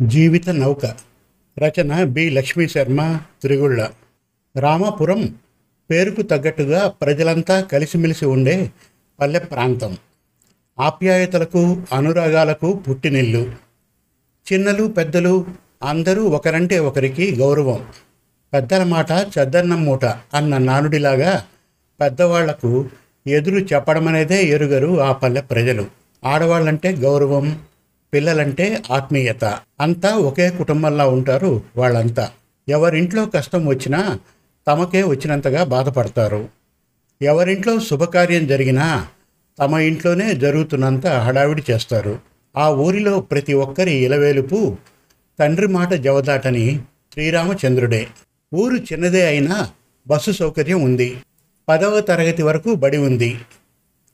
జీవిత నౌక. రచన బి. లక్ష్మీ శర్మ త్రిగుళ్ళ. రామాపురం పేరుకు తగ్గట్టుగా ప్రజలంతా కలిసిమెలిసి ఉండే పల్లె ప్రాంతం. ఆప్యాయతలకు అనురాగాలకు పుట్టినిల్లు. చిన్నలు పెద్దలు అందరూ ఒకరంటే ఒకరికి గౌరవం. పెద్దల మాట చెద్దన్నం మూట అన్న నానుడిలాగా పెద్దవాళ్ళకు ఎదురు చెప్పడమనేదే ఎరుగరు ఆ పల్లె ప్రజలు. ఆడవాళ్ళంటే గౌరవం పిల్లలంటే ఆత్మీయత. అంతా ఒకే కుటుంబంలా ఉంటారు వాళ్ళంతా. ఎవరింట్లో కష్టం వచ్చినా తమకే వచ్చినంతగా బాధపడతారు. ఎవరింట్లో శుభకార్యం జరిగినా తమ ఇంట్లోనే జరుగుతున్నంత హడావిడి చేస్తారు. ఆ ఊరిలో ప్రతి ఒక్కరి ఇలవేలుపు తండ్రి మాట జవదాటని శ్రీరామచంద్రుడే. ఊరు చిన్నదే అయినా బస్సు సౌకర్యం ఉంది. పదవ తరగతి వరకు బడి ఉంది.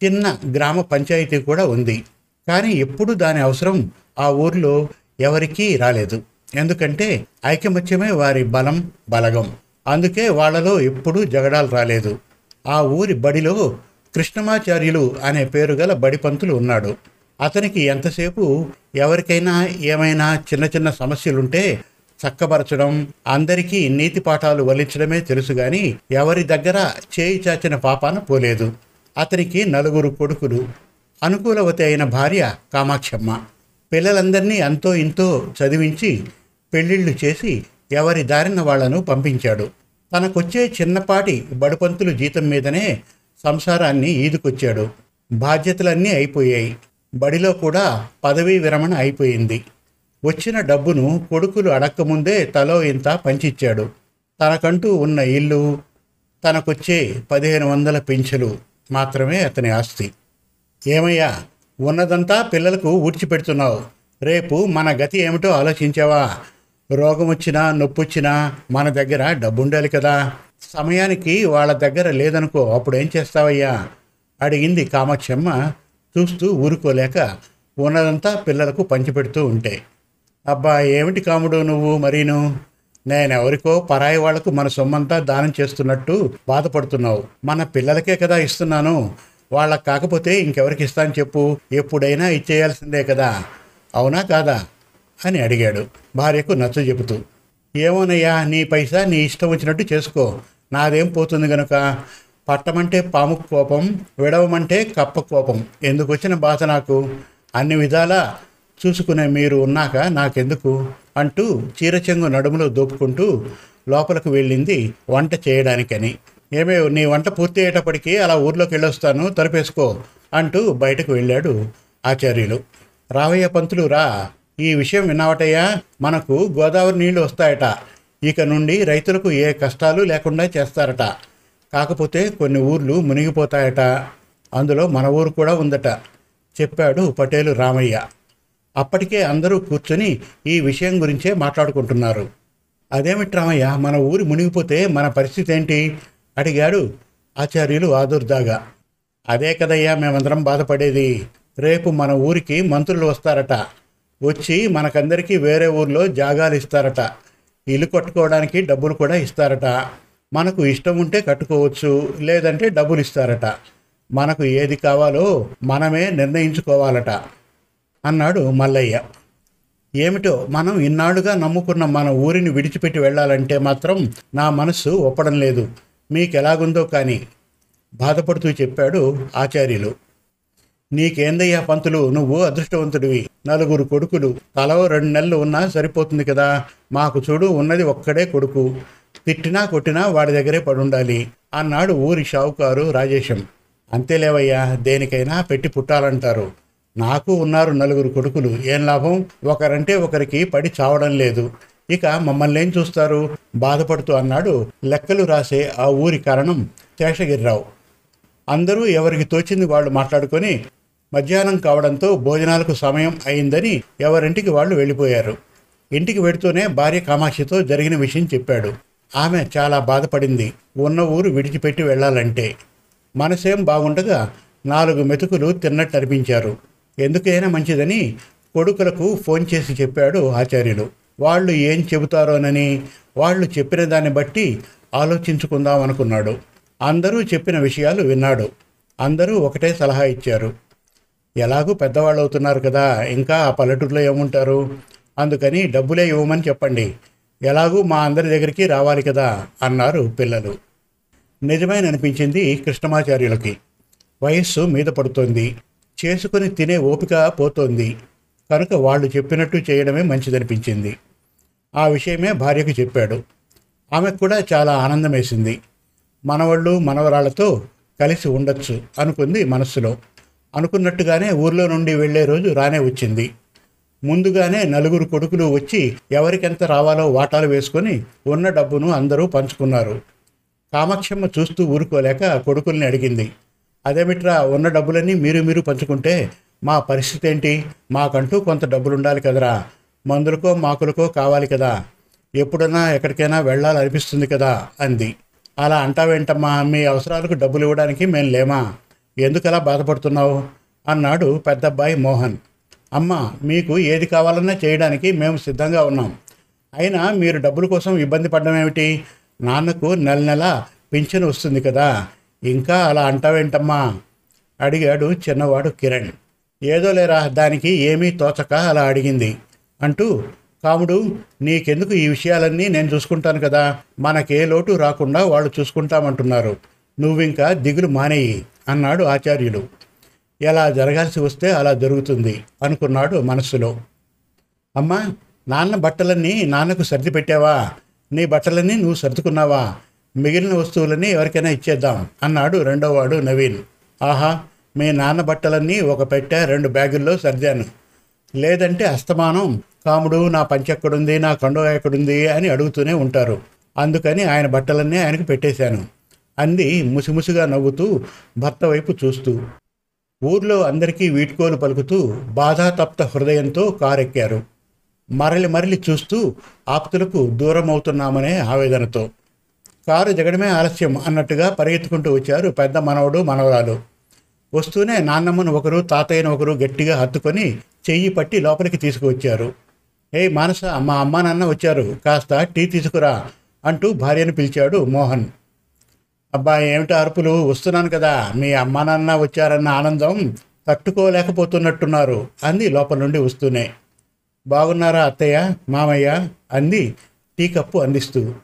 చిన్న గ్రామ పంచాయతీ కూడా ఉంది. కానీ ఎప్పుడు దాని అవసరం ఆ ఊర్లో ఎవరికీ రాలేదు. ఎందుకంటే ఐకమత్యమే వారి బలం బలగం. అందుకే వాళ్ళలో ఎప్పుడూ జగడాలు రాలేదు. ఆ ఊరి బడిలో కృష్ణమాచార్యులు అనే పేరు గల బడిపంతులు ఉన్నాడు. అతనికి ఎంతసేపు ఎవరికైనా ఏమైనా చిన్న చిన్న సమస్యలుంటే చక్కబరచడం అందరికీ నీతి పాఠాలు వల్లించడమే తెలుసు గాని ఎవరి దగ్గర చేయి చాచిన పాపాన పోలేదు. అతనికి నలుగురు కొడుకులు అనుకూలవతి అయిన భార్య కామాక్షమ్మ. పిల్లలందరినీ అంతో ఇంతో చదివించి పెళ్ళిళ్ళు చేసి ఎవరి దారిన వాళ్ళను పంపించాడు. తనకొచ్చే చిన్నపాటి బడుపంతులు జీతం మీదనే సంసారాన్ని ఈదుకొచ్చాడు. బాధ్యతలన్నీ అయిపోయాయి. బడిలో కూడా పదవీ విరమణ అయిపోయింది. వచ్చిన డబ్బును కొడుకులు అడక్కముందే తలో ఇంత పంచిచ్చాడు. తనకంటూ ఉన్న ఇల్లు తనకొచ్చే పదిహేను వందల పింఛలు మాత్రమే అతని ఆస్తి. ఏమయ్యా? ఉన్నదంతా పిల్లలకు ఊడ్చిపెడుతున్నావు. రేపు మన గతి ఏమిటో ఆలోచించావా? రోగం వచ్చినా నొప్పి వచ్చినా మన దగ్గర డబ్బుండాలి కదా. సమయానికి వాళ్ళ దగ్గర లేదనుకో అప్పుడు ఏం చేస్తావయ్యా? అడిగింది కామాక్షమ్మ చూస్తూ ఊరుకోలేక ఉన్నదంతా పిల్లలకు పంచిపెడుతూ ఉంటే. అబ్బా ఏమిటి కాముడు నువ్వు మరీను? నేనెవరికో పరాయి వాళ్ళకు మన సొమ్మంతా దానం చేస్తున్నట్టు బాధపడుతున్నావు. మన పిల్లలకే కదా ఇస్తున్నాను. వాళ్ళకి కాకపోతే ఇంకెవరికి ఇస్తాను చెప్పు. ఎప్పుడైనా ఇచ్చేయాల్సిందే కదా. అవునా కాదా? అని అడిగాడు. భార్యకు నచ్చ చెబుతూ ఏమోనయ్యా నీ పైసా నీ ఇష్టం వచ్చినట్టు చేసుకో. నాదేం పోతుంది గనుక? పట్టమంటే పాము కోపం విడవమంటే కప్ప కోపం. ఎందుకు వచ్చిన బాధ నాకు? అన్ని విధాలా చూసుకునే మీరు ఉన్నాక నాకెందుకు? అంటూ చీరచెంగు నడుములో దోపుకుంటూ లోపలికి వెళ్ళింది వంట చేయడానికని. ఏమే నీ వంట పూర్తి అయ్యేటప్పటికీ అలా ఊర్లోకి వెళ్ళొస్తాను తరిపేసుకో అంటూ బయటకు వెళ్ళాడు ఆచార్యులు. రావయ్య పంతులు రా. ఈ విషయం విన్నావటయ్యా? మనకు గోదావరి నీళ్ళు వస్తాయట. ఇక నుండి రైతులకు ఏ కష్టాలు లేకుండా చేస్తారట. కాకపోతే కొన్ని ఊర్లు మునిగిపోతాయట. అందులో మన ఊరు కూడా ఉందట చెప్పాడు పటేలు రామయ్య. అప్పటికే అందరూ కూర్చొని ఈ విషయం గురించే మాట్లాడుకుంటున్నారు. అదేమిటి రామయ్య? మన ఊరు మునిగిపోతే మన పరిస్థితి ఏంటి? అడిగాడు. ఆచార్యులు ఆదుర్దాగా అదే కదయ్యా మేమందరం బాధపడేది. రేపు మన ఊరికి మంత్రులు వస్తారట. వచ్చి మనకందరికీ వేరే ఊర్లో జాగాలు ఇస్తారట. ఇల్లు కట్టుకోవడానికి డబ్బులు కూడా ఇస్తారట. మనకు ఇష్టం ఉంటే కట్టుకోవచ్చు లేదంటే డబ్బులు ఇస్తారట. మనకు ఏది కావాలో మనమే నిర్ణయించుకోవాలట అన్నాడు మల్లయ్య. ఏమిటో మనం ఇన్నాళ్ళుగా నమ్ముకున్న మన ఊరిని విడిచిపెట్టి వెళ్ళాలంటే మాత్రం నా మనసు ఒప్పడం లేదు. మీకెలాగుందో కానీ బాధపడుతూ చెప్పాడు ఆచార్యులు. నీకేందయ్యా పంతులు? నువ్వు అదృష్టవంతుడివి. నలుగురు కొడుకులు. తలో రెండు నెలలు ఉన్నా సరిపోతుంది కదా. మాకు చూడు ఉన్నది ఒక్కడే కొడుకు. తిట్టినా కొట్టినా వాడి దగ్గరే పడుండాలి అన్నాడు ఊరి షావుకారు రాజేశం. అంతేలేవయ్యా దేనికైనా పెట్టి పుట్టాలంటారు. నాకు ఉన్నారు నలుగురు కొడుకులు. ఏం లాభం? ఒకరంటే ఒకరికి పడి చావడం లేదు. ఇక మమ్మల్ని ఏం చూస్తారు? బాధపడుతూ అన్నాడు లెక్కలు రాసే ఆ ఊరి కారణం శేషగిరిరావు అందరూ ఎవరికి తోచింది వాళ్ళు మాట్లాడుకొని మధ్యాహ్నం కావడంతో భోజనాలకు సమయం అయిందని ఎవరింటికి వాళ్ళు వెళ్ళిపోయారు. ఇంటికి వెడుతూనే భార్య కామాక్షితో జరిగిన విషయం చెప్పాడు. ఆమె చాలా బాధపడింది. ఉన్న ఊరు విడిచిపెట్టి వెళ్ళాలంటే. మనసేం బాగుండగా నాలుగు మెతుకులు తిన్నట్టు అనిపించారు ఎందుకైనా మంచిదని కొడుకులకు ఫోన్ చేసి చెప్పాడు ఆచార్యులు. వాళ్ళు ఏం చెబుతారోనని వాళ్ళు చెప్పిన దాన్ని బట్టి ఆలోచించుకుందాం అనుకున్నాడు. అందరూ చెప్పిన విషయాలు విన్నాడు. అందరూ ఒకటే సలహా ఇచ్చారు. ఎలాగూ పెద్దవాళ్ళు అవుతున్నారు కదా ఇంకా ఆ పల్లెటూరులో ఏముంటారు? అందుకని డబ్బులే ఇవ్వమని చెప్పండి. ఎలాగూ మా అందరి దగ్గరికి రావాలి కదా అన్నారు పిల్లలు. నిజమైన అనిపించింది కృష్ణమాచార్యులకి. వయస్సు మీద పడుతోంది. చేసుకుని తినే ఓపిక పోతోంది. కనుక వాళ్ళు చెప్పినట్టు చేయడమే మంచిదనిపించింది. ఆ విషయమే భార్యకు చెప్పాడు. ఆమెకు కూడా చాలా ఆనందం వేసింది మనవాళ్ళు మనవరాళ్ళతో కలిసి ఉండొచ్చు అనుకుంది మనస్సులో. అనుకున్నట్టుగానే ఊర్లో నుండి వెళ్ళే రోజు రానే వచ్చింది. ముందుగానే నలుగురు కొడుకులు వచ్చి ఎవరికెంత రావాలో వాటాలు వేసుకొని ఉన్న డబ్బును అందరూ పంచుకున్నారు. కామాక్షమ్మ చూస్తూ ఊరుకోలేక కొడుకుల్ని అడిగింది. అదేమిట్రా ఉన్న డబ్బులన్నీ మీరు మీరు పంచుకుంటే మా పరిస్థితి ఏంటి? మాకంటూ కొంత డబ్బులు ఉండాలి కదరా. మందులకో మాకులకో కావాలి కదా. ఎప్పుడన్నా ఎక్కడికైనా వెళ్ళాలనిపిస్తుంది కదా అంది. అలా అంటావేంటమ్మా? మీ అవసరాలకు డబ్బులు ఇవ్వడానికి మేము లేమా? ఎందుకలా బాధపడుతున్నావు? అన్నాడు పెద్దబ్బాయి మోహన్. అమ్మ మీకు ఏది కావాలన్నా చేయడానికి మేము సిద్ధంగా ఉన్నాం. అయినా మీరు డబ్బుల కోసం ఇబ్బంది పడడం ఏమిటి? నాన్నకు నెల నెల పింఛన్ వస్తుంది కదా. ఇంకా అలా అంటావేంటమ్మా? అడిగాడు చిన్నవాడు కిరణ్. ఏదో లేరా దానికి ఏమీ తోచక అలా అడిగింది. అంటూ కాముడు నీకెందుకు ఈ విషయాలన్నీ? నేను చూసుకుంటాను కదా. మనకే లోటు రాకుండా వాళ్ళు చూసుకుంటామంటున్నారు. నువ్వింకా దిగులు మానేయి అన్నాడు ఆచార్యులు. ఎలా జరగాల్సి వస్తే అలా జరుగుతుంది అనుకున్నాడు మనస్సులో. అమ్మా నాన్న బట్టలన్నీ నాన్నకు సర్ది పెట్టావా? నీ బట్టలన్నీ నువ్వు సర్దుకున్నావా? మిగిలిన వస్తువులన్నీ ఎవరికైనా ఇచ్చేద్దాం అన్నాడు రెండోవాడు నవీన్. ఆహా మీ నాన్న బట్టలన్నీ ఒక పెట్టె రెండు బ్యాగుల్లో సర్దాను. లేదంటే అస్తమానం. కాముడు నా పంచె ఎక్కడుంది నా కండువ ఎక్కడుంది అని అడుగుతూనే ఉంటారు. అందుకని ఆయన బట్టలన్నీ ఆయనకు పెట్టేశాను. అంది ముసిముసిగా నవ్వుతూ భర్త వైపు చూస్తూ. ఊర్లో అందరికీ వీడ్కోలు పలుకుతూ బాధాతప్త హృదయంతో కారెక్కారు. మరలి మరలి చూస్తూ ఆప్తులకు దూరం అవుతున్నామనే ఆవేదనతో. కారు జగడమే ఆలస్యం అన్నట్టుగా పరిగెత్తుకుంటూ వచ్చారు పెద్ద మనవడు మనవరాలు. వస్తూనే నాన్నమ్మను ఒకరు తాతయ్యను ఒకరు గట్టిగా హత్తుకొని చెయ్యి పట్టి లోపలికి తీసుకువచ్చారు. ఏయ్ మానస మా అమ్మ నాన్న వచ్చారు. కాస్త టీ తీసుకురా అంటూ భార్యను పిలిచాడు మోహన్. అబ్బా ఏమిటి అరుపులు? వస్తున్నాను కదా. మీ అమ్మా నాన్న వచ్చారన్న ఆనందం తట్టుకోలేకపోతున్నట్టున్నారు అంది లోపల నుండి వస్తూనే. బాగున్నారా అత్తయ్య? మామయ్య? అంది టీ కప్పు అందిస్తూ.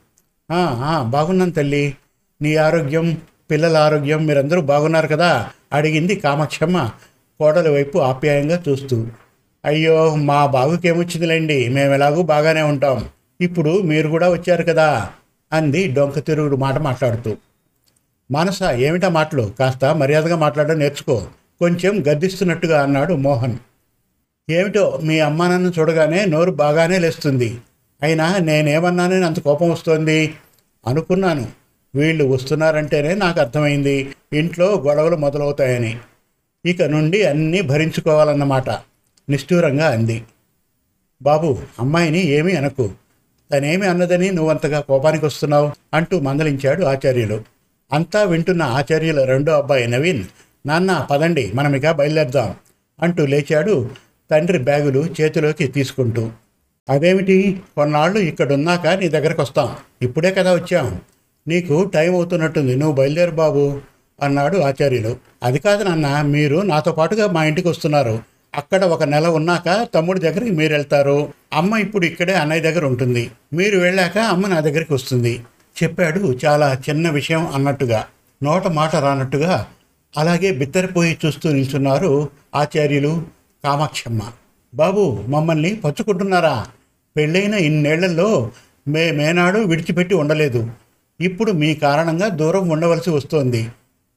బాగున్నాను తల్లి. నీ ఆరోగ్యం పిల్లల ఆరోగ్యం మీరందరూ బాగున్నారు కదా? అడిగింది కామాక్షమ్మ కోడల వైపు ఆప్యాయంగా చూస్తూ. అయ్యో మా బాగుకేమొచ్చిందిలేండి మేము ఎలాగూ బాగానే ఉంటాం. ఇప్పుడు మీరు కూడా వచ్చారు కదా? అంది డొంక తిరుగుడు మాట మాట్లాడుతూ. మనస ఏమిటా మాటలు? కాస్త మర్యాదగా మాట్లాడడం నేర్చుకో. కొంచెం గద్దిస్తున్నట్టుగా అన్నాడు మోహన్. ఏమిటో మీ అమ్మా నాన్న చూడగానే నోరు బాగానే లేస్తుంది. అయినా నేనేమన్నానని అంత కోపం వస్తోంది? అనుకున్నాను. వీళ్ళు వస్తున్నారంటేనే నాకు అర్థమైంది. ఇంట్లో గొడవలు మొదలవుతాయని. ఇక నుండి అన్నీ భరించుకోవాలన్నమాట. నిష్ఠూరంగా అంది. బాబు అమ్మాయిని ఏమీ అనకు. తనేమి అన్నదని నువ్వంతగా కోపానికి వస్తున్నావు? అంటూ మందలించాడు ఆచార్యులు. అంతా వింటున్న ఆచార్యుల రెండో అబ్బాయి నవీన్ నాన్న పదండి మనం ఇక బయలుదేరదాం అంటూ లేచాడు తండ్రి బ్యాగులు చేతిలోకి తీసుకుంటూ. అదేమిటి? కొన్నాళ్ళు ఇక్కడున్నాక నీ దగ్గరకు వస్తాం ఇప్పుడే కదా వచ్చాం. నీకు టైం అవుతున్నట్టుంది. నువ్వు బయలుదేరు బాబు అన్నాడు ఆచార్యులు. అది కాదు నాన్న మీరు నాతో పాటుగా మా ఇంటికి వస్తున్నారు. అక్కడ ఒక నెల ఉన్నాక తమ్ముడి దగ్గరికి మీరు వెళ్తారు. అమ్మ ఇప్పుడు ఇక్కడే అన్నయ్య దగ్గర ఉంటుంది. మీరు వెళ్ళాక అమ్మ నా దగ్గరికి వస్తుంది. చెప్పాడు చాలా చిన్న విషయం అన్నట్టుగా. నోట మాట రానట్టుగా అలాగే బిత్తరిపోయి చూస్తూ నిల్చున్నారు ఆచార్యులు కామాక్షమ్మ. బాబు మమ్మల్ని పచ్చుకుంటున్నారా పెళ్ళైన ఇన్నేళ్ళలో మేమేనాడు విడిచిపెట్టి ఉండలేదు. ఇప్పుడు మీ కారణంగా దూరం ఉండవలసి వస్తోంది.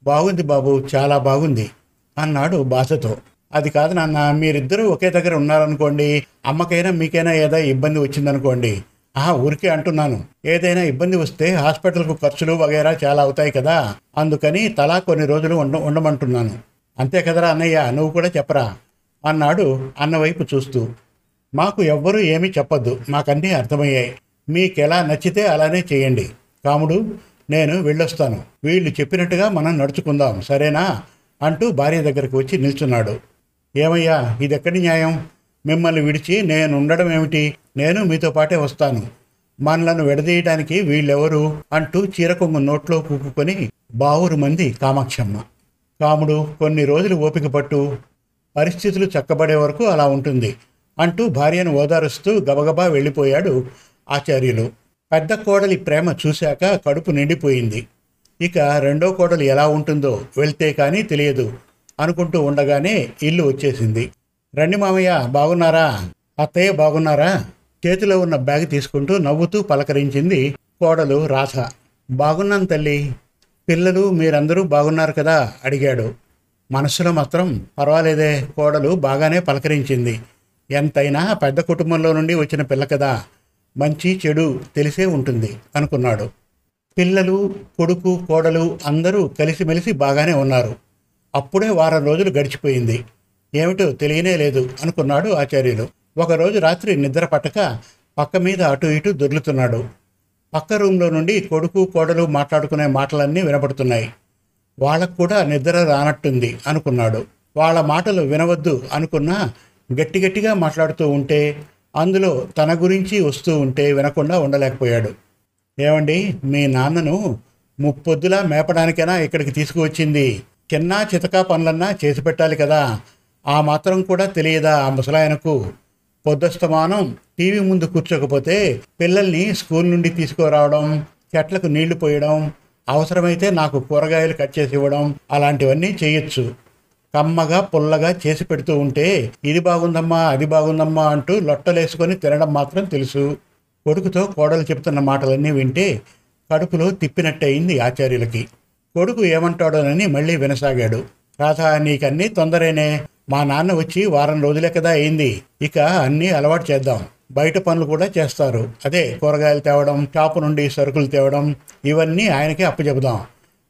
బాగుంది బాబు చాలా బాగుంది అన్నాడు బాధతో అది కాదు నాన్న మీరిద్దరూ ఒకే దగ్గర ఉన్నారనుకోండి అమ్మకైనా మీకైనా ఏదో ఇబ్బంది వచ్చిందనుకోండి. ఆహా ఊరికే అంటున్నాను. ఏదైనా ఇబ్బంది వస్తే హాస్పిటల్కు ఖర్చులు వగైరా చాలా అవుతాయి కదా. అందుకని తలా కొన్ని రోజులు ఉండ ఉండమంటున్నాను. అంతే కదరా అన్నయ్య నువ్వు కూడా చెప్పరా అన్నాడు అన్నవైపు చూస్తూ. మాకు ఎవ్వరూ ఏమీ చెప్పొద్దు మాకన్నీ అర్థమయ్యాయి. మీకెలా నచ్చితే అలానే చేయండి. కాముడు నేను వెళ్ళొస్తాను. వీళ్ళు చెప్పినట్టుగా మనం నడుచుకుందాం సరేనా? అంటూ భార్య దగ్గరకు వచ్చి నిల్చున్నాడు. ఏమయ్యా ఇదెక్కడి న్యాయం? మిమ్మల్ని విడిచి నేను ఉండడం ఏమిటి? నేను మీతో పాటే వస్తాను. మనలను విడదీయడానికి వీళ్ళెవరు? అంటూ చీరకొంగు నోట్లో కూకుకొని బావురు మంది కామాక్షమ్మ. కాముడు కొన్ని రోజులు ఓపిక పట్టు. పరిస్థితులు చక్కబడే వరకు అలా ఉంటుంది అంటూ భార్యను ఓదారుస్తూ గబగబా వెళ్ళిపోయాడు ఆచార్యులు. పెద్ద కోడలి ప్రేమ చూశాక కడుపు నిండిపోయింది. ఇక రెండో కోడలు ఎలా ఉంటుందో వెళ్తే కానీ తెలియదు అనుకుంటూ ఉండగానే ఇల్లు వచ్చేసింది. రండి మామయ్య బాగున్నారా? అత్తయ్య బాగున్నారా? చేతిలో ఉన్న బ్యాగ్ తీసుకుంటూ నవ్వుతూ పలకరించింది కోడలు రాధ. బాగున్నాను తల్లి. పిల్లలు మీరందరూ బాగున్నారు కదా? అడిగాడు. మనసులో మాత్రం పర్వాలేదే కోడలు బాగానే పలకరించింది. ఎంతైనా పెద్ద కుటుంబంలో నుండి వచ్చిన పిల్ల కదా. మంచి చెడు తెలిసే ఉంటుంది అనుకున్నాడు. పిల్లలు కొడుకు కోడలు అందరూ కలిసిమెలిసి బాగానే ఉన్నారు. అప్పుడే వారం రోజులు గడిచిపోయింది. ఏమిటో తెలియనే లేదు అనుకున్నాడు ఆచార్యులు. ఒకరోజు రాత్రి నిద్ర పట్టక పక్క మీద అటు ఇటు దొర్లుతున్నాడు. పక్క రూమ్లో నుండి కొడుకు కోడలు మాట్లాడుకునే మాటలన్నీ వినపడుతున్నాయి వాళ్ళకు కూడా నిద్ర రానట్టుంది అనుకున్నాడు. వాళ్ళ మాటలు వినవద్దు అనుకున్నా గట్టి గట్టిగా మాట్లాడుతూ ఉంటే అందులో తన గురించి వస్తూ ఉంటే వినకుండా ఉండలేకపోయాడు. ఏమండి? మీ నాన్నను ముప్పొద్దులా మేపడానికైనా ఇక్కడికి తీసుకువచ్చింది. చిన్న చితకా పనులన్నా చేసి పెట్టాలి కదా. ఆ మాత్రం కూడా తెలియదా ఆ ముసలాయనకు? పొద్దుస్తమానం టీవీ ముందు కూర్చోకపోతే పిల్లల్ని స్కూల్ నుండి తీసుకురావడం చెట్లకు నీళ్ళు పోయడం అవసరమైతే నాకు కూరగాయలు కట్ చేసి ఇవ్వడం అలాంటివన్నీ చేయొచ్చు. కమ్మగా పుల్లగా చేసి పెడుతూ ఉంటే ఇది బాగుందమ్మా అది బాగుందమ్మా అంటూ లొట్టలేసుకొని తినడం మాత్రం తెలుసు. కొడుకుతో కోడలు చెప్తున్న మాటలన్నీ వింటే కడుపులో తిప్పినట్టయింది ఆచార్యులకి. కొడుకు ఏమంటాడోనని మళ్ళీ వినసాగాడు. రాధా నీకన్నీ తొందరేనే. మా నాన్న వచ్చి వారం రోజులే కదా అయింది. ఇక అన్నీ అలవాటు చేద్దాం. బయట పనులు కూడా చేస్తారు. అదే కూరగాయలు తేవడం షాపు నుండి సరుకులు తేవడం ఇవన్నీ ఆయనకే అప్పచెబుదాం.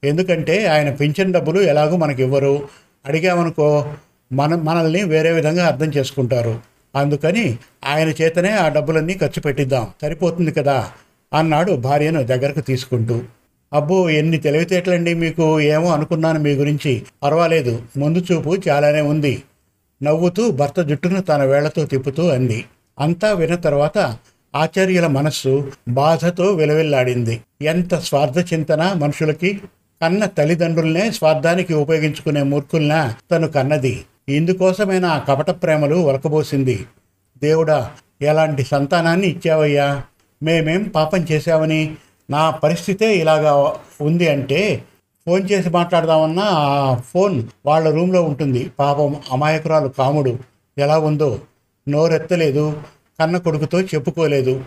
ఎందుకంటే ఆయన పింఛన్ డబ్బులు ఎలాగో మనకి ఇవ్వరు అడిగామనుకో మన మనల్ని వేరే విధంగా అర్థం చేసుకుంటారు. అందుకని ఆయన చేతనే ఆ డబ్బులన్నీ ఖర్చు పెట్టిద్దాం. సరిపోతుంది కదా? అన్నాడు భార్యను దగ్గరకు తీసుకుంటూ. అబ్బో ఎన్ని తెలివితేటలండి మీకు. ఏమో అనుకున్నాను మీ గురించి. పర్వాలేదు. ముందు చూపు చాలానే ఉంది. నవ్వుతూ భర్త జుట్టును తన వేళ్ళతో తిప్పుతూ అంది. అంతా విన్న తర్వాత ఆచార్యుల మనస్సు బాధతో విలవిల్లాడింది. ఎంత స్వార్థ చింతన మనుషులకి. కన్న తల్లిదండ్రులనే స్వార్థానికి ఉపయోగించుకునే మూర్ఖుల్నా తను కన్నది. ఇందుకోసమైనా ఆ కపట ప్రేమలు ఒలకబోసింది దేవుడా ఎలాంటి సంతానాన్ని ఇచ్చావయ్యా? మేమేం పాపం చేశామని? నా పరిస్థితే ఇలాగా ఉంది అంటే ఫోన్ చేసి మాట్లాడదామన్నా ఆ ఫోన్ వాళ్ళ రూమ్లో ఉంటుంది. పాపం అమాయకురాలు కాముడు. ఎలా ఉందో? నోరెత్తలేదు. కన్న కొడుకుతో చెప్పుకోలేదు.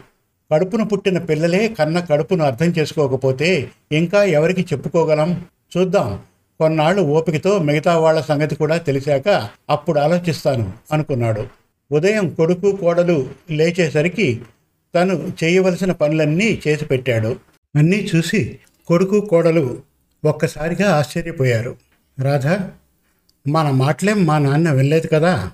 కడుపున పుట్టిన పిల్లలే కన్న కడుపును అర్థం చేసుకోకపోతే ఇంకా ఎవరికి చెప్పుకోగలం? చూద్దాం. కొన్నాళ్ళు ఓపికతో మిగతా వాళ్ళ సంగతి కూడా తెలిసాక అప్పుడు ఆలోచిస్తాను అనుకున్నాడు. ఉదయం కొడుకు కోడలు లేచేసరికి తను చేయవలసిన పనులన్నీ చేసి పెట్టాడు. అన్నీ చూసి కొడుకు కోడలు ఒక్కసారిగా ఆశ్చర్యపోయారు. రాధా మన మాటలేం మా నాన్న వెళ్ళలేదు కదా?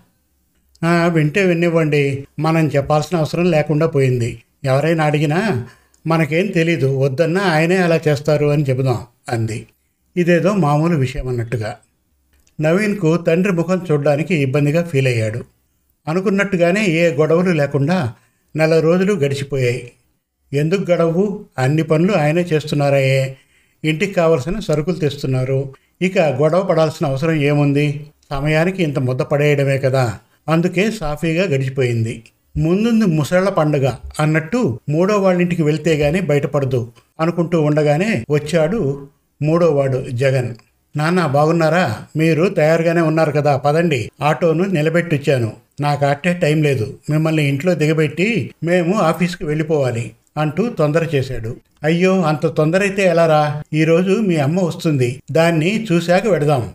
వింటే వినివ్వండి. మనం చెప్పాల్సిన అవసరం లేకుండా పోయింది. ఎవరైనా అడిగినా మనకేం తెలీదు వద్దన్నా ఆయనే అలా చేస్తారు అని చెబుదాం అంది. ఇదేదో మామూలు విషయం అన్నట్టుగా. నవీన్కు తండ్రి ముఖం చూడడానికి ఇబ్బందిగా ఫీల్ అయ్యాడు. అనుకున్నట్టుగానే ఏ గొడవలు లేకుండా నెల రోజులు గడిచిపోయాయి. ఎందుకు గడవు అన్ని పనులు ఆయనే చేస్తున్నారాయే ఇంటికి కావలసిన సరుకులు తెస్తున్నారు. ఇక గొడవ పడాల్సిన అవసరం ఏముంది? సమయానికి ఇంత ముద్ద పడేయడమే కదా. అందుకే సాఫీగా గడిచిపోయింది. ముందుంది ముసళ్ళ పండగ అన్నట్టు మూడో వాళ్ళింటికి వెళ్తే గాని బయటపడదు అనుకుంటూ ఉండగానే వచ్చాడు మూడోవాడు జగన్. నాన్న బాగున్నారా? మీరు తయారుగానే ఉన్నారు కదా పదండి. ఆటోను నిలబెట్టిచ్చాను. నాకు అట్టే టైం లేదు. మిమ్మల్ని ఇంట్లో దిగబెట్టి మేము ఆఫీస్కి వెళ్ళిపోవాలి అంటూ తొందర చేశాడు. అయ్యో అంత తొందర అయితే ఎలారా? ఈరోజు మీ అమ్మ వస్తుంది. దాన్ని చూశాక వెడదాం.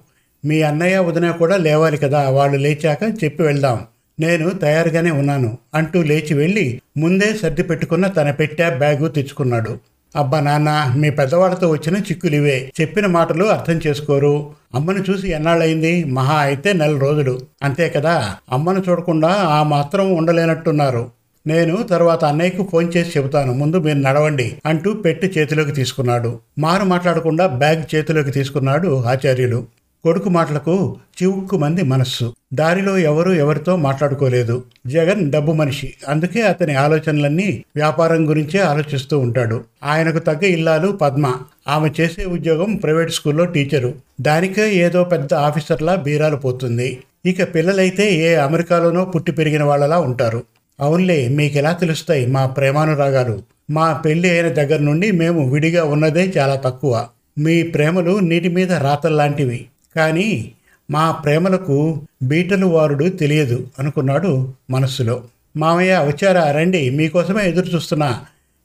మీ అన్నయ్య వదిన కూడా లేవాలి కదా వాళ్ళు లేచాక చెప్పి వెళ్దాం. నేను తయారుగానే ఉన్నాను అంటూ లేచి వెళ్ళి ముందే సర్ది పెట్టుకున్న తన పెట్టా బ్యాగు తెచ్చుకున్నాడు. అబ్బా నాన్న మీ పెద్దవాళ్ళతో వచ్చిన చిక్కులివే. చెప్పిన మాటలు అర్థం చేసుకోరు. అమ్మను చూసి ఎన్నాళ్ళయింది? మహా అయితే నెల రోజులు. అంతే కదా? అమ్మను చూడకుండా ఆ మాత్రం ఉండలేనట్టున్నారు. నేను తర్వాత అన్నయ్యకు ఫోన్ చేసి చెబుతాను. ముందు మీరు నడవండి అంటూ పెట్టి చేతిలోకి తీసుకున్నాడు. మారు మాట్లాడకుండా బ్యాగ్ చేతిలోకి తీసుకున్నాడు ఆచార్యులు. కొడుకు మాటలకు చివుక్కుమంది మనస్సు. దారిలో ఎవరు ఎవరితో మాట్లాడుకోలేదు. జగన్ డబ్బు మనిషి. అందుకే అతని ఆలోచనలన్నీ వ్యాపారం గురించే ఆలోచిస్తూ ఉంటాడు. ఆయనకు తగ్గ ఇల్లాలు పద్మ. ఆమె చేసే ఉద్యోగం ప్రైవేట్ స్కూల్లో టీచరు. దానికే ఏదో పెద్ద ఆఫీసర్లా బీరాలు పోతుంది. ఇక పిల్లలైతే ఏ అమెరికాలోనో పుట్టి పెరిగిన వాళ్ళలా ఉంటారు. అవునులే మీకెలా తెలుస్తాయి మా ప్రేమానురాగాలు? మా పెళ్ళి అయిన దగ్గర నుండి మేము విడిగా ఉన్నదే చాలా తక్కువ. మీ ప్రేమలు నీటి మీద రాతల్లాంటివి. కానీ మా ప్రేమలకు బీటలు వారుడు తెలియదు అనుకున్నాడు మనస్సులో. మామయ్య వచ్చారా? రండి మీకోసమే ఎదురు చూస్తున్నా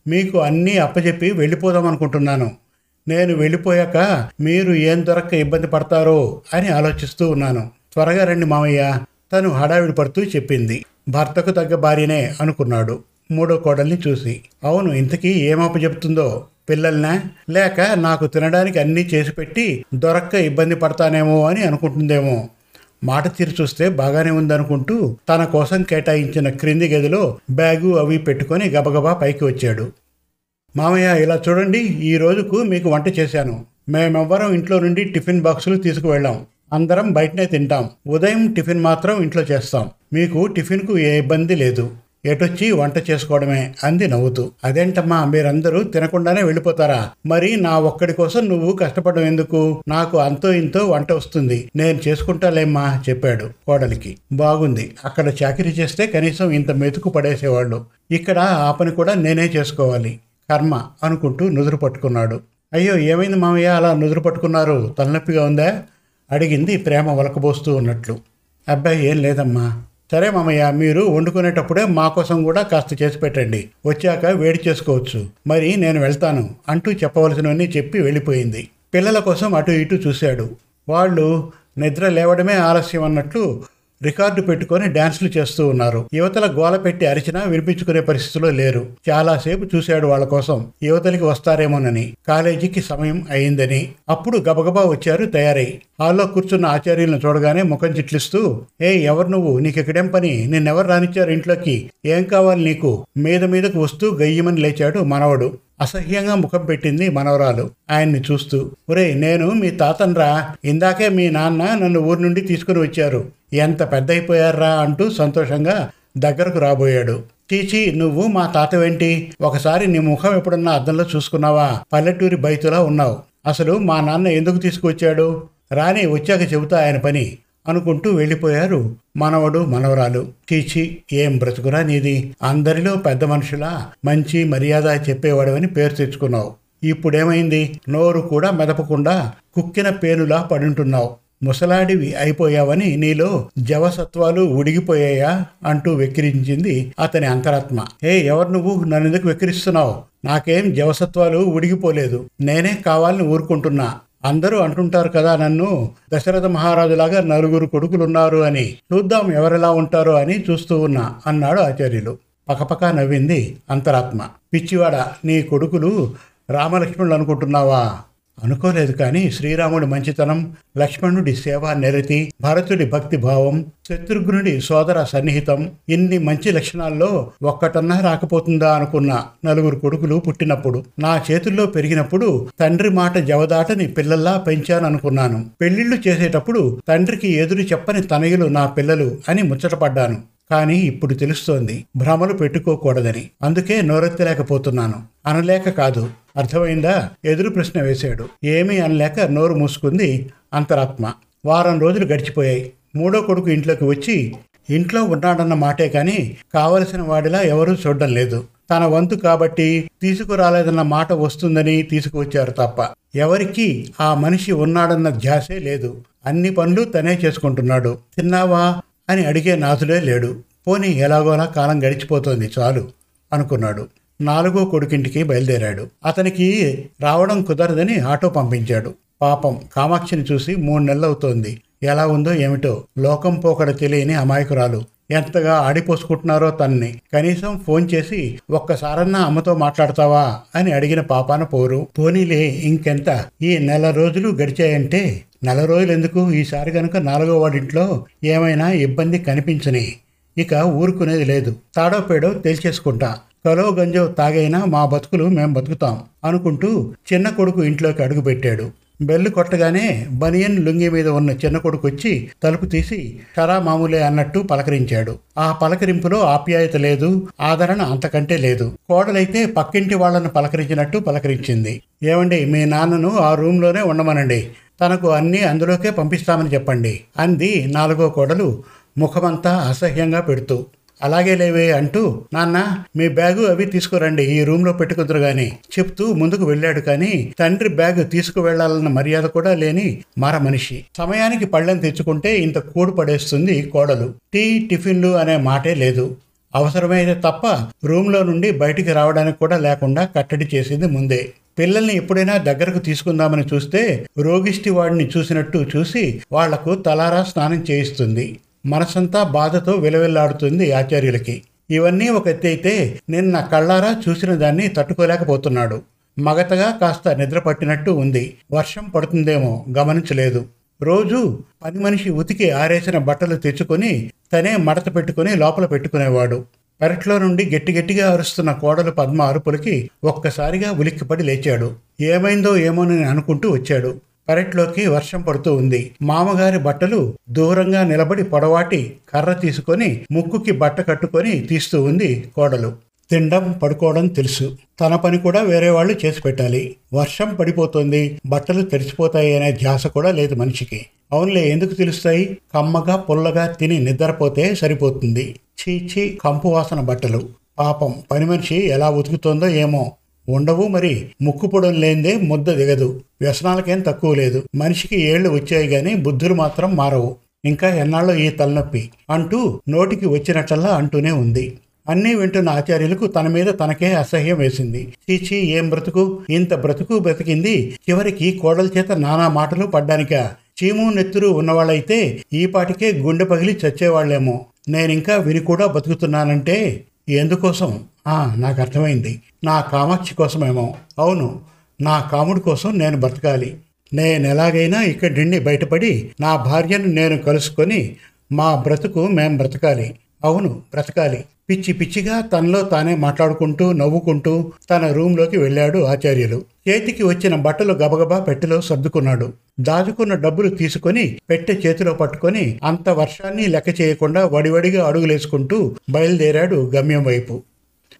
మీకు అన్నీ అప్పచెప్పి వెళ్ళిపోదాం అనుకుంటున్నాను నేను వెళ్ళిపోయాక మీరు ఏం దొరక్క ఇబ్బంది పడతారో అని ఆలోచిస్తూ ఉన్నాను. త్వరగా రండి మామయ్య తను హడావిడి పడుతూ చెప్పింది. భర్తకు తగ్గ భార్యనే అనుకున్నాడు. మూడో కోడల్ని చూసి అవును ఇంతకీ ఏమప్ప చెప్తుందో పిల్లల్నా? లేక నాకు తినడానికి అన్నీ చేసి పెట్టి దొరక్క ఇబ్బంది పడతానేమో అని అనుకుంటుందేమో. మాట తీరు చూస్తే బాగానే ఉందనుకుంటూ తన కోసం కేటాయించిన క్రింది గదిలో బ్యాగు అవి పెట్టుకొని గబగబా పైకి వచ్చాడు. మామయ్య ఇలా చూడండి ఈ రోజుకు మీకు వంట చేశాను. మేమెవ్వరం ఇంట్లో నుండి టిఫిన్ బాక్సులు తీసుకువెళ్ళాం. అందరం బయటనే తింటాం. ఉదయం టిఫిన్ మాత్రం ఇంట్లో చేస్తాం. మీకు టిఫిన్కు ఏ ఇబ్బంది లేదు. ఎటొచ్చి వంట చేసుకోవడమే అంది నవ్వుతూ. అదేంటమ్మా మీరందరూ తినకుండానే వెళ్ళిపోతారా? మరి నా ఒక్కడి కోసం నువ్వు కష్టపడడం ఎందుకు? నాకు అంతో ఇంతో వంట వస్తుంది. నేను చేసుకుంటాలేమ్మా చెప్పాడు కోడలికి. బాగుంది. అక్కడ చాకరీ చేస్తే కనీసం ఇంత మెతుకు పడేసేవాళ్ళు. ఇక్కడ ఆ పని కూడా నేనే చేసుకోవాలి. కర్మ అనుకుంటూ నుదురు పట్టుకున్నాడు. అయ్యో ఏమైంది మామయ్య? అలా నుదురు పట్టుకున్నారు? తలనొప్పిగా ఉందా? అడిగింది ప్రేమ వలకబోస్తూ ఉన్నట్లు. అబ్బాయి ఏం లేదమ్మా. సరే మామయ్య మీరు వండుకునేటప్పుడే మా కోసం కూడా కాస్త చేసి పెట్టండి. వచ్చాక వేడి చేసుకోవచ్చు. మరి నేను వెళ్తాను అంటూ చెప్పవలసినవన్నీ చెప్పి వెళ్ళిపోయింది. పిల్లల కోసం అటు ఇటు చూశాడు. వాళ్ళు నిద్ర లేవడమే ఆలస్యం అన్నట్లు రికార్డు పెట్టుకొని డ్యాన్స్లు చేస్తూ ఉన్నారు. యువతల గోల పెట్టి అరిచినా వినిపించుకునే పరిస్థితిలో లేరు. చాలాసేపు చూశాడు వాళ్ళ కోసం. యువతలకి వస్తారేమోనని. కాలేజీకి సమయం అయిందని. అప్పుడు గబగబా వచ్చారు తయారై. హాల్లో కూర్చున్న ఆచార్యులను చూడగానే ముఖం చిట్లిస్తూ ఏ ఎవరు నువ్వు? నీకు ఇక్కడేం పని? నిన్నెవరు రానిచ్చారు ఇంట్లోకి? ఏం కావాలి నీకు? మీద మీదకు వస్తూ గయ్యమని లేచాడు మనవడు. అసహ్యంగా ముఖం పెట్టింది మనవరాలు. ఆయన్ని చూస్తూ ఒరే నేను మీ తాతన్రా. ఇందాకే మీ నాన్న నన్ను ఊరి నుండి తీసుకుని వచ్చారు. ఎంత పెద్ద అయిపోయారా అంటూ సంతోషంగా దగ్గరకు రాబోయాడు. చీచి నువ్వు మా తాతవేంటి? ఒకసారి నీ ముఖం ఎప్పుడన్నా అద్దంలో చూసుకున్నావా? పల్లెటూరి బయతులా ఉన్నావు. అసలు మా నాన్న ఎందుకు తీసుకువచ్చాడు? రాని వచ్చాక చెబుతా ఆయన పని అనుకుంటూ వెళ్ళిపోయారు మనవడు మనవరాలు. చీచి ఏం బ్రతుకురా నీది? అందరిలో పెద్ద మనుషులా? మంచి మర్యాద చెప్పేవాడవని పేరు తెచ్చుకున్నావు. ఇప్పుడేమైంది? నోరు కూడా మెదపకుండా కుక్కిన పేనులా పడుంటున్నావు. ముసలాడివి అయిపోయావని నీలో జవసత్వాలు ఉడిగిపోయాయా అంటూ వెక్కిరించింది అతని అంతరాత్మ. ఏ ఎవరు నువ్వు? నన్నెందుకు వెక్కిరిస్తున్నావు? నాకేం జవసత్వాలు ఉడిగిపోలేదు. నేనే కావాలని ఊరుకుంటున్నా. అందరూ అంటుంటారు కదా నన్ను. దశరథ మహారాజులాగా నలుగురు కొడుకులున్నారు అని. చూద్దాం ఎవరెలా ఉంటారో అని చూస్తూ ఉన్నా అన్నాడు ఆచార్యులు. పకపక నవ్వింది అంతరాత్మ. పిచ్చివాడ నీ కొడుకులు రామలక్ష్మణులు అనుకుంటున్నావా అనుకోలేదు కానీ శ్రీరాముడి మంచితనం లక్ష్మణుడి సేవా నిరతి భరతుడి భక్తి భావం శత్రుఘ్నుడి సోదర సన్నిహితం ఇన్ని మంచి లక్షణాల్లో ఒక్కటన్నా రాకపోతుందా అనుకున్న నలుగురు కొడుకులు పుట్టినప్పుడు నా చేతుల్లో పెరిగినప్పుడు తండ్రి మాట జవదాటని పిల్లల్లా పెంచాననుకున్నాను. పెళ్ళిళ్ళు చేసేటప్పుడు తండ్రికి ఎదురు చెప్పని తనయులు నా పిల్లలు అని ముచ్చటపడ్డాను. కానీ ఇప్పుడు తెలుస్తోంది భ్రమలు పెట్టుకోకూడదని. అందుకే నోరెత్తలేకపోతున్నాను. అనలేక కాదు. అర్థమైందా? ఎదురు ప్రశ్న వేశాడు. ఏమీ అనలేక నోరు మూసుకుంది అంతరాత్మ. వారం రోజులు గడిచిపోయాయి. మూడో కొడుకు ఇంట్లోకి వచ్చి ఇంట్లో ఉన్నాడన్న మాటే కానీ కావలసిన వాడిలా ఎవరూ చూడడం లేదు. తన వంతు కాబట్టి తీసుకురాలేదన్న మాట వస్తుందని తీసుకువచ్చారు తప్ప. ఎవరికి ఆ మనిషి ఉన్నాడన్న ధ్యాసే లేదు. అన్ని పనులు తనే చేసుకుంటున్నాడు. తిన్నావా? అని అడిగే నాథుడే లేడు. పోనీ ఎలాగోలా కాలం గడిచిపోతోంది చాలు అనుకున్నాడు. నాలుగో కొడుకింటికి బయలుదేరాడు. అతనికి రావడం కుదరదని ఆటో పంపించాడు. పాపం కామాక్షిని చూసి మూడు నెలలవుతోంది. ఎలా ఉందో ఏమిటో లోకం పోకడ తెలియని అమాయకురాలు. ఎంతగా ఆడిపోసుకుంటున్నారో తన్ని. కనీసం ఫోన్ చేసి ఒక్కసారన్నా అమ్మతో మాట్లాడతావా అని అడిగిన పాపాన పోరు. పోనీలే ఇంకెంత? ఈ నెల రోజులు గడిచాయంటే నెల రోజులు ఎందుకు ఈసారి కనుక నాలుగో వాడింట్లో ఏమైనా ఇబ్బంది కనిపించని. ఇక ఊరుకునేది లేదు. తాడో పేడో తేల్చేసుకుంటా. కలో గంజో తాగైనా మా బతుకులు మేం బతుకుతాం అనుకుంటూ చిన్న కొడుకు ఇంట్లోకి అడుగుపెట్టాడు. బెల్లు కొట్టగానే బనియన్ లుంగి మీద ఉన్న చిన్న కొడుకు వచ్చి తలుపు తీసి షరా మామూలే అన్నట్టు పలకరించాడు. ఆ పలకరింపులో ఆప్యాయత లేదు ఆదరణ అంతకంటే లేదు. కోడలైతే పక్కింటి వాళ్ళను పలకరించినట్టు పలకరించింది. ఏమండి మీ నాన్నను ఆ రూమ్లోనే ఉండమనండి. తనకు అన్నీ అందులోకే పంపిస్తామని చెప్పండి అంది నాలుగో కోడలు ముఖమంతా అసహ్యంగా పెడుతూ. అలాగే లేవే అంటూ నాన్న మీ బ్యాగు అవి తీసుకురండి ఈ రూమ్లో పెట్టుకుందరు గాని చెప్తూ ముందుకు వెళ్ళాడు కానీ తండ్రి బ్యాగ్ తీసుకువెళ్ళాలన్న మర్యాద కూడా లేని మర మనిషి సమయానికి పళ్ళెం తెచ్చుకుంటే ఇంత కూడు పడేస్తుంది కోడలు. టీ టిఫిన్లు అనే మాటే లేదు. అవసరమైతే తప్ప రూమ్లో నుండి బయటికి రావడానికి కూడా లేకుండా కట్టడి చేసింది ముందే. పిల్లల్ని ఎప్పుడైనా దగ్గరకు తీసుకుందామని చూస్తే రోగిష్టి వాడిని చూసినట్టు చూసి వాళ్ళకు తలారా స్నానం చేయిస్తుంది. మనసంతా బాధతో విలవిల్లాడుతుంది ఆచార్యులకి. ఇవన్నీ ఒక ఎత్తైతే నిన్న కళ్ళారా చూసిన దాన్ని తట్టుకోలేకపోతున్నాడు. మగతగా కాస్త నిద్ర పట్టినట్టు ఉంది. వర్షం పడుతుందేమో గమనించలేదు. రోజు పని మనిషి ఉతికి ఆరేసిన బట్టలు తెచ్చుకొని తనే మడత పెట్టుకుని లోపల పెట్టుకునేవాడు. పెరట్లో నుండి గట్టి గట్టిగా అరుస్తున్న కోడలు పద్మ అరుపులకి ఒక్కసారిగా ఉలిక్కిపడి లేచాడు. ఏమైందో ఏమోనని అనుకుంటూ వచ్చాడు. పెరట్లోకి వర్షం పడుతూ ఉంది. మామగారి బట్టలు దూరంగా నిలబడి పొడవాటి కర్ర తీసుకొని ముక్కుకి బట్ట కట్టుకొని తీస్తూ ఉంది కోడలు. తినడం పడుకోవడం తెలుసు. తన పని కూడా వేరే వాళ్ళు చేసి పెట్టాలి. వర్షం పడిపోతుంది బట్టలు తెరిచిపోతాయి అనే ధ్యాస కూడా లేదు మనిషికి. అవునులే ఎందుకు తెలుస్తాయి? కమ్మగా పుల్లగా తిని నిద్రపోతే సరిపోతుంది. చీచి కంపు వాసన బట్టలు. పాపం పని మనిషి ఎలా ఉతుకుతుందో ఏమో. ఉండవు మరి. ముక్కుపొడం లేనిదే ముద్ద దిగదు. వ్యసనాలకేం తక్కువ లేదు. మనిషికి ఏళ్ళు వచ్చాయి కానీ బుద్ధులు మాత్రం మారవు. ఇంకా ఎన్నాళ్ళు ఈ తలనొప్పి అంటూ నోటికి వచ్చినట్టల్లా అంటూనే ఉంది. అన్నీ వింటున్న ఆచార్యులకు తన మీద తనకే అసహ్యం వేసింది. చీచి ఏం బ్రతుకు? ఇంత బ్రతుకు బ్రతికింది. చివరికి కోడల చేత నానా మాటలు పడ్డానిక. చీము నెత్తురు ఉన్నవాళ్ళైతే ఈ పాటికే గుండె పగిలి చచ్చేవాళ్ళేమో నేనింకా విని కూడా బతుకుతున్నానంటే ఎందుకోసం? ఆ నాకు అర్థమైంది. నా కామాక్షి కోసమేమో. అవును నా కాముడి కోసం నేను బ్రతకాలి. నేను ఎలాగైనా ఇక్కడి నుండి బయటపడి నా భార్యను నేను కలుసుకొని మా బ్రతుకు మేం బ్రతకాలి. అవును బ్రతకాలి. పిచ్చి పిచ్చిగా తనలో తానే మాట్లాడుకుంటూ నవ్వుకుంటూ తన రూంలోకి వెళ్ళాడు ఆచార్యులు. చేతికి వచ్చిన బట్టలు గబగబా పెట్టెలో సర్దుకున్నాడు. దాచుకున్న డబ్బులు తీసుకొని పెట్టె చేతిలో పట్టుకొని అంత వర్షాన్ని లెక్క చేయకుండా వడివడిగా అడుగులేసుకుంటూ బయలుదేరాడు గమ్యం వైపు.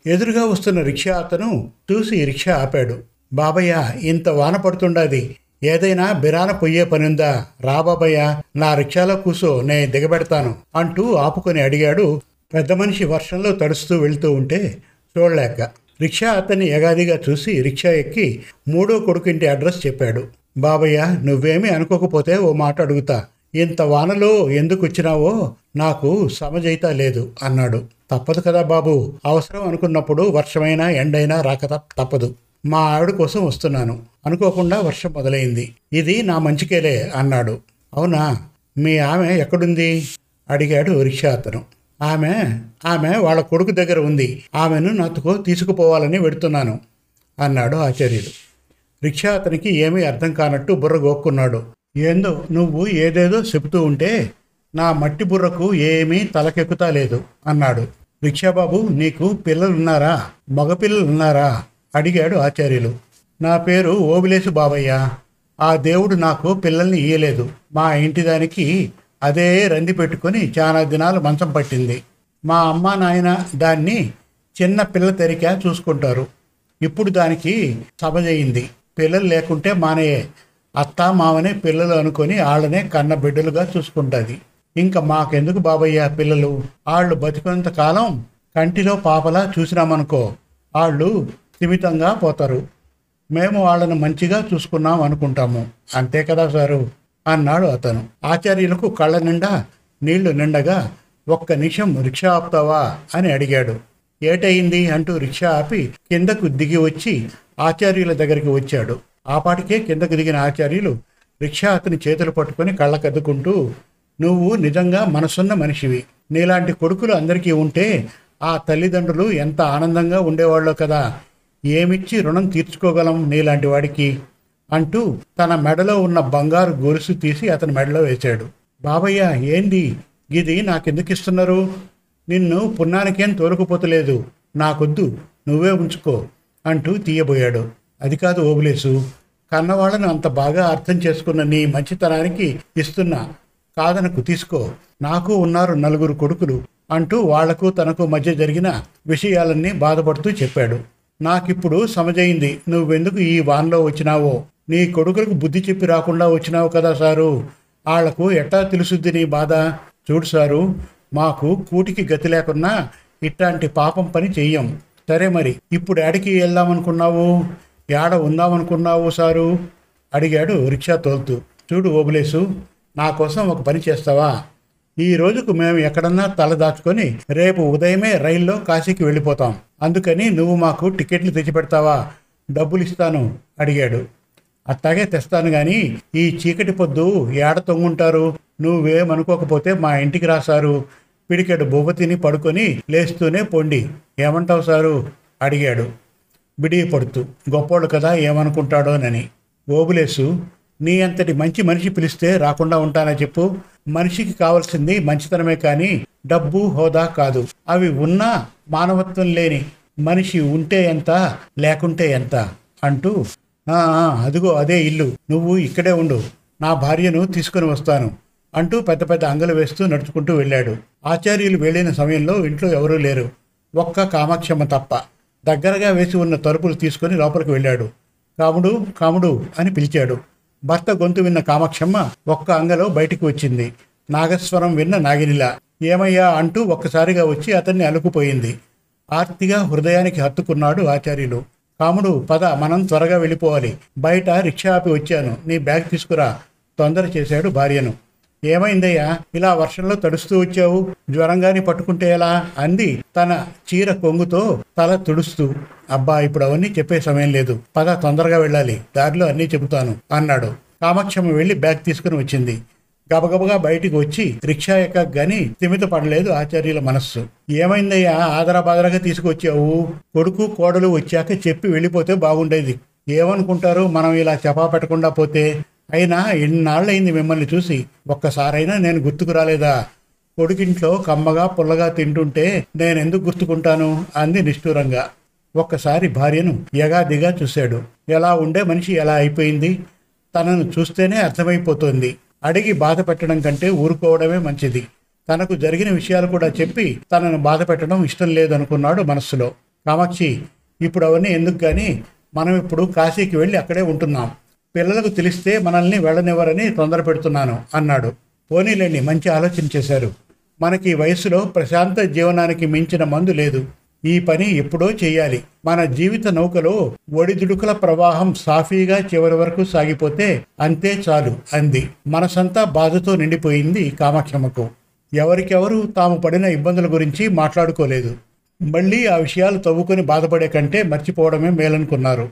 ఎదురుగా వస్తున్న రిక్షా అతను చూసి రిక్షా ఆపాడు. బాబయ్య ఇంత వాన పడుతుండాది. ఏదైనా బిరాన పొయ్యే పనుందా? రాబాబయ్య నా రిక్షాలో కూసో నే దిగబెడతాను అంటూ ఆపుకొని అడిగాడు పెద్ద మనిషి వర్షంలో తడుస్తూ వెళ్తూ ఉంటే చూడలేక రిక్షా అతన్ని ఎగాదిగా చూసి రిక్షా ఎక్కి మూడో కొడుకింటి అడ్రస్ చెప్పాడు. బాబయ్య నువ్వేమీ అనుకోకపోతే ఓ మాట అడుగుతా. ఇంత వానలో ఎందుకు వచ్చినావో నాకు సమజైతా లేదు అన్నాడు. తప్పదు కదా బాబు. అవసరం అనుకున్నప్పుడు వర్షమైనా ఎండైనా రాక తప్ప- తప్పదు. మా ఆవిడ కోసం వస్తున్నాను. అనుకోకుండా వర్షం మొదలైంది. ఇది నా మంచికేలే అన్నాడు. అవునా? మీ ఆమె ఎక్కడుంది? అడిగాడు రిక్షా అతను. ఆమె ఆమె వాళ్ళ కొడుకు దగ్గర ఉంది. ఆమెను నాతో తీసుకుపోవాలని వెడుతున్నాను అన్నాడు ఆచార్యుడు. రిక్షా అతనికి ఏమీ అర్థం కానట్టు బుర్ర గోక్కున్నాడు. ఏందో నువ్వు ఏదేదో చెబుతూ ఉంటే నా మట్టి బుర్రకు ఏమీ తలకెక్కుతా లేదు అన్నాడు. రిక్షాబాబు నీకు పిల్లలున్నారా? మగపిల్లలున్నారా అడిగాడు ఆచార్యులు. నా పేరు ఓబిలేసు బాబయ్య. ఆ దేవుడు నాకు పిల్లల్ని ఇయ్యలేదు. మా ఇంటి దానికి అదే రంది పెట్టుకొని చాలా దినాలు మంచం పట్టింది. మా అమ్మ నాయన దాన్ని చిన్న పిల్ల తెరిక చూసుకుంటారు. ఇప్పుడు దానికి సభజయింది పిల్లలు లేకుంటే మానయే అత్త మామనే పిల్లలు అనుకొని వాళ్ళనే కన్న బిడ్డలుగా చూసుకుంటుంది. ఇంకా మాకెందుకు బాబయ్య పిల్లలు? వాళ్ళు బతికినంత కాలం కంటిలో పాపలా చూసినామనుకో వాళ్ళు స్థిమితంగా పోతారు. మేము వాళ్ళను మంచిగా చూసుకున్నాం అనుకుంటాము. అంతే కదా సారు? అన్నాడు అతను. ఆచార్యులకు కళ్ళ నిండా నీళ్ళు నిండగా ఒక్క నిమిషం రిక్షా ఆపుతావా? అని అడిగాడు. ఏటయింది? అంటూ రిక్షా ఆపి కిందకు దిగి వచ్చి ఆచార్యుల దగ్గరికి వచ్చాడు. ఆపాటికే కిందకు దిగిన ఆచార్యులు రిక్షా అతని చేతులు పట్టుకొని కళ్ళకద్దుకుంటూ నువ్వు నిజంగా మనసున్న మనిషివి. నీలాంటి కొడుకులు అందరికీ ఉంటే ఆ తల్లిదండ్రులు ఎంత ఆనందంగా ఉండేవాళ్ళో కదా. ఏమిచ్చి రుణం తీర్చుకోగలం నీలాంటి వాడికి? అంటూ తన మెడలో ఉన్న బంగారు గొలుసు తీసి అతని మెడలో వేశాడు. బాబయ్య ఏంది? ఇది నాకెందుకు ఇస్తున్నారు? నిన్ను పున్నానికేం తోలుకుపోతలేదు. నాకొద్దు. నువ్వే ఉంచుకో అంటూ తీయబోయాడు. అది కాదు ఓబులేసు. కన్నవాళ్ళను అంత బాగా అర్థం చేసుకున్న నీ మంచితనానికి ఇస్తున్నా కాదనకు తీసుకో. నాకు ఉన్నారు నలుగురు కొడుకులు అంటూ వాళ్ళకు తనకు మధ్య జరిగిన విషయాలన్నీ బాధపడుతూ చెప్పాడు. నాకిప్పుడు సమజయింది. నువ్వెందుకు ఈ వాన్లో వచ్చినావో? నీ కొడుకులకు బుద్ధి చెప్పి రాకుండా వచ్చినావు కదా సారు. వాళ్ళకు ఎట్టా తెలుసుద్ది నీ బాధ? చూడు సారు మాకు కూటికి గతి లేకున్నా ఇట్లాంటి పాపం పని చెయ్యం. సరే మరి ఇప్పుడు యాడికి వెళ్దామనుకున్నావు? ఏడ ఉందామనుకున్నావు సారు? అడిగాడు రిక్షా తోలుతూ. చూడు ఓబులేసు నా కోసం ఒక పని చేస్తావా? ఈ రోజుకు మేము ఎక్కడన్నా తల దాచుకొని రేపు ఉదయమే రైల్లో కాశీకి వెళ్ళిపోతాం. అందుకని నువ్వు మాకు టికెట్లు తెచ్చిపెడతావా? డబ్బులు ఇస్తాను అడిగాడు. అట్టాగే తెస్తాను కానీ ఈ చీకటి పొద్దు ఏడ తొంగుంటారు? నువ్వేమనుకోకపోతే మా ఇంటికి రాసారు పిడికెడు బొబ్బతిని పడుకొని లేస్తూనే పొండి. ఏమంటావు సారు? అడిగాడు. బిడి పడుతూ. గొప్పోడు కదా ఏమనుకుంటాడోనని ఓబులేసు నీ అంతటి మంచి మనిషి పిలిస్తే రాకుండా ఉంటానని చెప్పు. మనిషికి కావాల్సింది మంచితనమే కానీ డబ్బు హోదా కాదు. అవి ఉన్నా మానవత్వం లేని మనిషి ఉంటే ఎంత లేకుంటే ఎంత? అంటూ అదిగో అదే ఇల్లు. నువ్వు ఇక్కడే ఉండు. నా భార్యను తీసుకుని వస్తాను. అంటూ పెద్ద పెద్ద అంగలు వేస్తూ నడుచుకుంటూ వెళ్ళాడు. ఆచార్యులు వెళ్ళిన సమయంలో ఇంట్లో ఎవరూ లేరు. ఒక్క కామాక్షమ్మ తప్ప. దగ్గరగా వేసి ఉన్న తలుపులు తీసుకుని లోపలికి వెళ్ళాడు. కాముడు కాముడు అని పిలిచాడు. భర్త గొంతు విన్న కామాక్షమ్మ ఒక్క అంగలో బయటికి వచ్చింది. నాగస్వరం విన్న నాగినిలా. ఏమయ్యా అంటూ ఒక్కసారిగా వచ్చి అతన్ని అలుకుపోయింది. ఆర్తిగా హృదయానికి హత్తుకున్నాడు ఆచార్యులు. రాముడు పద మనం త్వరగా వెళ్ళిపోవాలి. బయట రిక్షా ఆపి వచ్చాను. నీ బ్యాగ్ తీసుకురా. తొందర చేశాడు భార్యను. ఏమైందయ్యా? ఇలా వర్షంలో తడుస్తూ వచ్చావు? జ్వరంగాని పట్టుకుంటే ఎలా? అంది తన చీర కొంగుతో తల తుడుస్తూ. అబ్బా ఇప్పుడు అవన్నీ చెప్పే సమయం లేదు. పద తొందరగా వెళ్ళాలి. దారిలో అన్నీ చెబుతాను అన్నాడు. కామాక్షమ్మ వెళ్ళి బ్యాగ్ తీసుకుని వచ్చింది. గబగబగా బయటికి వచ్చి రిక్షా ఎక్కగాని స్థిమిత పడలేదు ఆచార్యుల మనస్సు. ఏమైందయ్యా? ఆదరాబాదరాగా తీసుకొచ్చావు. కొడుకు కోడలు వచ్చాక చెప్పి వెళ్ళిపోతే బాగుండేది. ఏమనుకుంటారు? మనం ఇలా చెప్పా పెట్టకుండా పోతే. అయినా ఎన్నాళ్ళయింది మిమ్మల్ని చూసి? ఒక్కసారైనా నేను గుర్తుకు రాలేదా? కొడుకింట్లో కమ్మగా పుల్లగా తింటుంటే నేనెందుకు గుర్తుకుంటాను? అంది నిష్ఠూరంగా. ఒక్కసారి భార్యను యగాదిగా చూశాడు. ఎలా ఉండే మనిషి ఎలా అయిపోయింది? తనను చూస్తేనే అర్థమైపోతోంది. అడిగి బాధ పెట్టడం కంటే ఊరుకోవడమే మంచిది. తనకు జరిగిన విషయాలు కూడా చెప్పి తనను బాధ పెట్టడం ఇష్టం లేదనుకున్నాడు మనస్సులో. కామాక్షి ఇప్పుడు అవన్నీ ఎందుకు కానీ మనం ఇప్పుడు కాశీకి వెళ్ళి అక్కడే ఉంటున్నాం. పిల్లలకు తెలిస్తే మనల్ని వెళ్ళనివ్వరని తొందర పెడుతున్నాను అన్నాడు. పోనీలేండి మంచి ఆలోచన చేశారు. మనకి వయసులో ప్రశాంత జీవనానికి మించిన మందు లేదు. ఈ పని ఎప్పుడో చేయాలి. మన జీవిత నౌకలో ఒడిదుడుకుల ప్రవాహం సాఫీగా చివరి వరకు సాగిపోతే అంతే చాలు అంది. మనసంతా బాధతో నిండిపోయింది కామాక్షమ్మకు. ఎవరికెవరు తాము పడిన ఇబ్బందుల గురించి మాట్లాడుకోలేదు. మళ్ళీ ఆ విషయాలు తవ్వుకొని బాధపడే కంటే మర్చిపోవడమే మేలనుకున్నారు.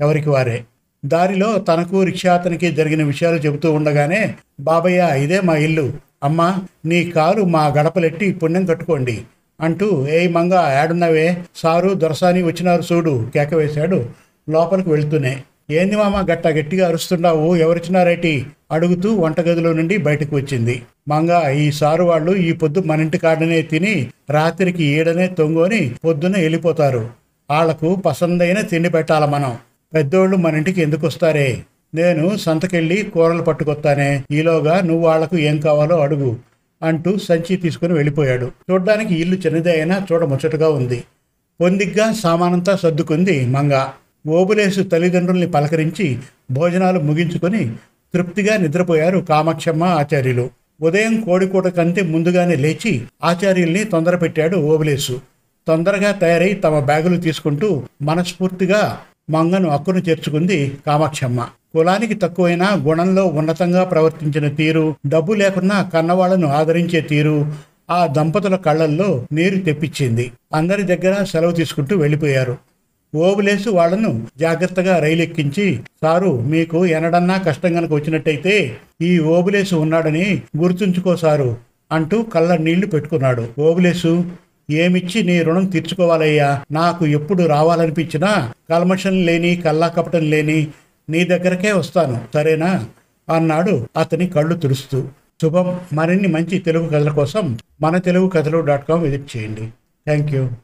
ఎవరికి వారే. దారిలో తనకు రిక్షా అతనికి జరిగిన విషయాలు చెబుతూ ఉండగానే బాబయ్య ఇదే మా ఇల్లు. అమ్మా నీ కారు మా గడపలెట్టి పుణ్యం కట్టుకోండి. అంటూ ఏయ్ మంగ ఏడున్నవే? సారు దొరసాని వచ్చినారు చూడు కేక వేశాడు లోపలికి వెళ్తూనే. ఏంది మామ గట్ట గట్టిగా అరుస్తున్నావు? ఎవరిచ్చినారేటి? అడుగుతూ వంటగదిలో నుండి బయటకు వచ్చింది. మంగ ఈ సారు వాళ్ళు ఈ పొద్దు మన ఇంటి కాడనే తిని రాత్రికి ఈడనే తొంగోని పొద్దున వెళ్ళిపోతారు. వాళ్ళకు పసందైన తిండి పెట్టాల మనం. పెద్దోళ్ళు మన ఇంటికి ఎందుకు వస్తారే? నేను సంతకెళ్ళి కూరలు పట్టుకొస్తానే. ఈలోగా నువ్వు వాళ్ళకు ఏం కావాలో అడుగు. అంటూ సంచి తీసుకుని వెళ్ళిపోయాడు. చూడ్డానికి ఇల్లు చిన్నదే అయినా చూడముచ్చటగా ఉంది. పొందిగ్గా సామానంతా సర్దుకుంది మంగ. ఓబులేసు తల్లిదండ్రుల్ని పలకరించి భోజనాలు ముగించుకొని తృప్తిగా నిద్రపోయారు కామాక్షమ్మ ఆచార్యులు. ఉదయం కోడికూట కంటే ముందుగానే లేచి ఆచార్యుల్ని తొందర పెట్టాడు ఓబులేసు. తొందరగా తయారై తమ బ్యాగులు తీసుకుంటూ మనస్ఫూర్తిగా మంగను అక్కును చేర్చుకుంది కామాక్షమ్మ. కులానికి తక్కువైనా గుణంలో ఉన్నతంగా ప్రవర్తించిన తీరు డబ్బు లేకున్నా కన్నవాళ్ళను ఆదరించే తీరు ఆ దంపతుల కళ్ళల్లో నీరు తెప్పించింది. అందరి దగ్గర సెలవు తీసుకుంటూ వెళ్ళిపోయారు. ఓబులేసు వాళ్ళను జాగ్రత్తగా రైలు ఎక్కించి సారు మీకు ఎనడన్నా కష్టం కనుక వచ్చినట్టయితే ఈ ఓబులేసు ఉన్నాడని గుర్తుంచుకో సారు అంటూ కళ్ళ నీళ్ళు పెట్టుకున్నాడు. ఓబులేసు ఏమిచ్చి నీ రుణం తీర్చుకోవాలయ్యా? నాకు ఎప్పుడు రావాలనిపించినా కల్మషం లేని కల్లా కపటం లేని నీ దగ్గరకే వస్తాను సరేనా? అన్నాడు అతని కళ్ళు తుడుస్తూ. శుభం మరిన్ని మంచి తెలుగు కథల కోసం మన తెలుగు కథలు డాట్ కామ్ విజిట్ చేయండి. Thank you.